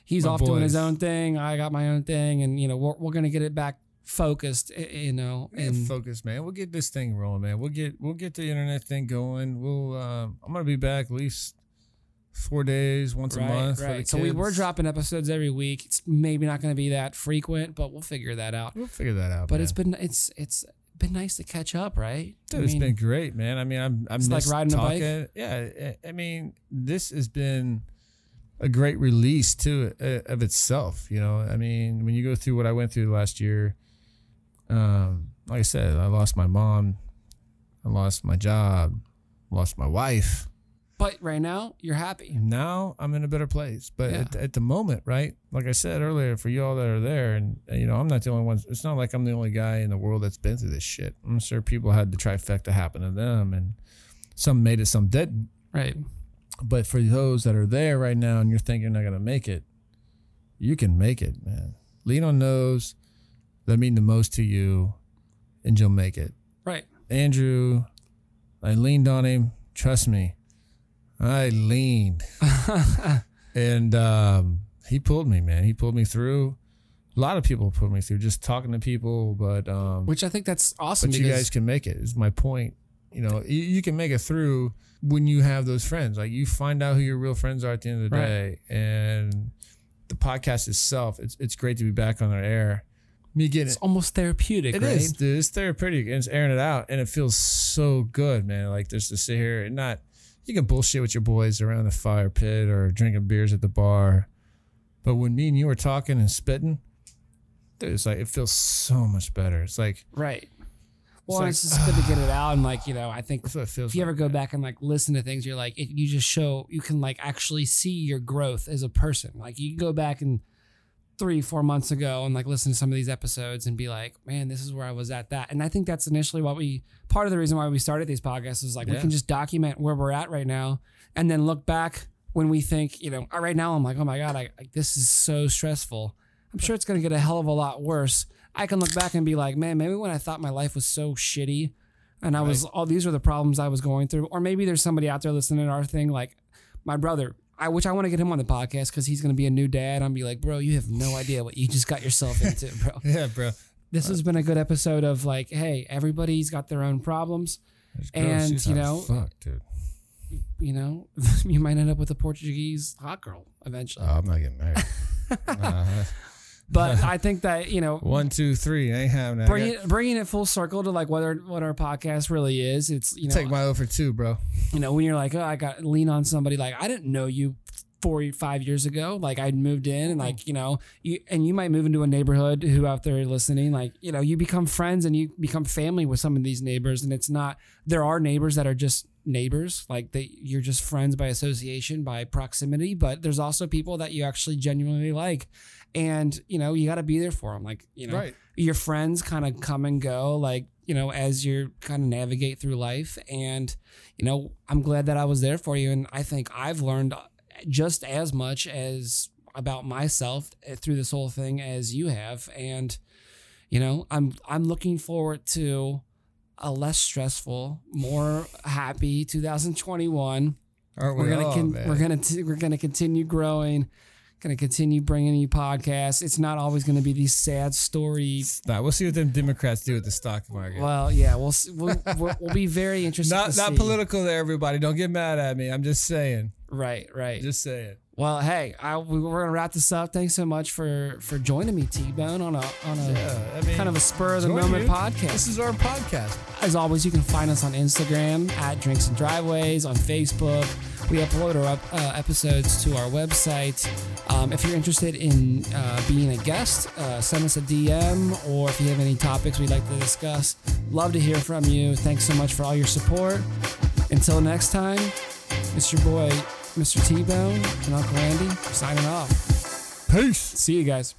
Speaker 1: he's
Speaker 2: My
Speaker 1: off doing his own thing. I got my own thing, and you know we're, we're gonna get it back focused. You know, and
Speaker 2: focused, man. We'll get this thing rolling, man. We'll get we'll get the internet thing going. We'll uh, I'm gonna be back at least four days, once a
Speaker 1: right,
Speaker 2: month. For the
Speaker 1: right. So we we're dropping episodes every week. It's maybe not gonna be that frequent, but we'll figure that out.
Speaker 2: We'll figure that out.
Speaker 1: But
Speaker 2: man.
Speaker 1: it's been it's it's been nice to catch up, right?
Speaker 2: Dude,
Speaker 1: I
Speaker 2: it's
Speaker 1: mean,
Speaker 2: been great, man. I mean, I'm I'm
Speaker 1: It's like riding a bike?
Speaker 2: Yeah, I- I mean, this has been a great release too uh, of itself. You know, I mean, when you go through what I went through last year, um, like I said, I lost my mom, I lost my job, lost my wife.
Speaker 1: But right now, you're happy.
Speaker 2: Now I'm in a better place. But
Speaker 1: Yeah.
Speaker 2: at, at the moment, right? Like I said earlier, for y'all that are there, and you know, I'm not the only one. It's not like I'm the only guy in the world that's been through this shit. I'm sure people had the trifecta happen to them, and some made it, some didn't.
Speaker 1: Right.
Speaker 2: But for those that are there right now, and you're thinking you're not gonna make it, you can make it, man. Lean on those that mean the most to you, and you'll make it.
Speaker 1: Right.
Speaker 2: Andrew, I leaned on him. Trust me, I leaned, and um, he pulled me, man. He pulled me through. A lot of people pulled me through just talking to people, but um,
Speaker 1: Which I think that's awesome
Speaker 2: but you guys can make it. Is my point. You know, you, you can make it through when you have those friends. Like you find out who your real friends are at the end of the
Speaker 1: Right.
Speaker 2: day, and the podcast itself. It's it's great to be back on our air. Me getting
Speaker 1: it's almost therapeutic,
Speaker 2: it
Speaker 1: right?
Speaker 2: is, dude. It's therapeutic and it's airing it out, and it feels so good, man. Like just to sit here and not, you can bullshit with your boys around the fire pit or drinking beers at the bar, but when me and you are talking and spitting, dude, it's like it feels so much better. It's like
Speaker 1: Right. Well,
Speaker 2: like,
Speaker 1: it's just good to get it out, and like you know, I think if you
Speaker 2: like,
Speaker 1: ever go
Speaker 2: man.
Speaker 1: back and like listen to things, you're like, it, you just show you can like actually see your growth as a person. Like you can go back and three, four months ago and like listen to some of these episodes and be like, man, this is where I was at that. And I think that's initially what we part of the reason why we started these podcasts is like we can just document where we're at right now and then look back when we think, you know, right now I'm like, oh my god, I, I this is so stressful. I'm sure it's gonna get a hell of a lot worse. I can look back and be like, man, maybe when I thought my life was so shitty and I was all these are the problems I was going through. Or maybe there's somebody out there listening to our thing, like my brother. I which I want to get him on the podcast because he's gonna be a new dad. I'm be like, bro, you have no idea what you just got yourself into, bro.
Speaker 2: yeah, bro.
Speaker 1: This has been a good episode of like, hey, everybody's got their own problems. And, you know,
Speaker 2: fuck, dude.
Speaker 1: You know, you might end up with a Portuguese hot girl eventually.
Speaker 2: Oh, I'm not getting married. Uh,
Speaker 1: but I think that you know,
Speaker 2: one, two, three. I ain't having that.
Speaker 1: Bringing
Speaker 2: got-
Speaker 1: bringing it full circle to like whether what our podcast really is. It's you know,
Speaker 2: Take my over two, bro.
Speaker 1: you know, when you're like, oh, I got lean on somebody. Like I didn't know you four, five years ago. Like I'd moved in, and like you know, you and you might move into a neighborhood. Who out there listening, like you know, you become friends and you become family with some of these neighbors. And it's not there are neighbors that are just neighbors, like they you're just friends by association, by proximity. But there's also people that you actually genuinely like, and you know, you got to be there for them. Like you know,
Speaker 2: Right.
Speaker 1: your friends kind of come and go like you know as you kind of navigate through life and you know i'm glad that i was there for you and i think i've learned just as much as about myself eh, through this whole thing as you have, and you know, I'm I'm looking forward to a less stressful, more happy 2021.
Speaker 2: Aren't
Speaker 1: We're gonna
Speaker 2: all,
Speaker 1: con-
Speaker 2: man?
Speaker 1: we're gonna t- we're gonna continue growing, gonna continue bringing you podcasts. It's not always gonna be these sad stories.
Speaker 2: We'll see what them Democrats do with the stock market.
Speaker 1: Well, yeah, we'll we'll, we'll, we'll be very interested.
Speaker 2: not
Speaker 1: to
Speaker 2: not
Speaker 1: see.
Speaker 2: political there, everybody. Don't get mad at me. I'm just saying.
Speaker 1: Right, right.
Speaker 2: Just saying.
Speaker 1: Well, hey, I, we, we're gonna wrap this up. Thanks so much for for joining me, T Bone, on a on a
Speaker 2: Yeah, I mean,
Speaker 1: kind of a spur of the moment
Speaker 2: you.
Speaker 1: podcast.
Speaker 2: This is our podcast.
Speaker 1: As always, you can find us on Instagram at Drinks and Driveways, on Facebook. We upload our up, uh, episodes to our website. Um, if you're interested in uh, being a guest, uh, send us a DM, or if you have any topics we'd like to discuss, love to hear from you. Thanks so much for all your support. Until next time, it's your boy, Mr. T Bone, and Uncle Andy signing off.
Speaker 2: Peace.
Speaker 1: See you guys.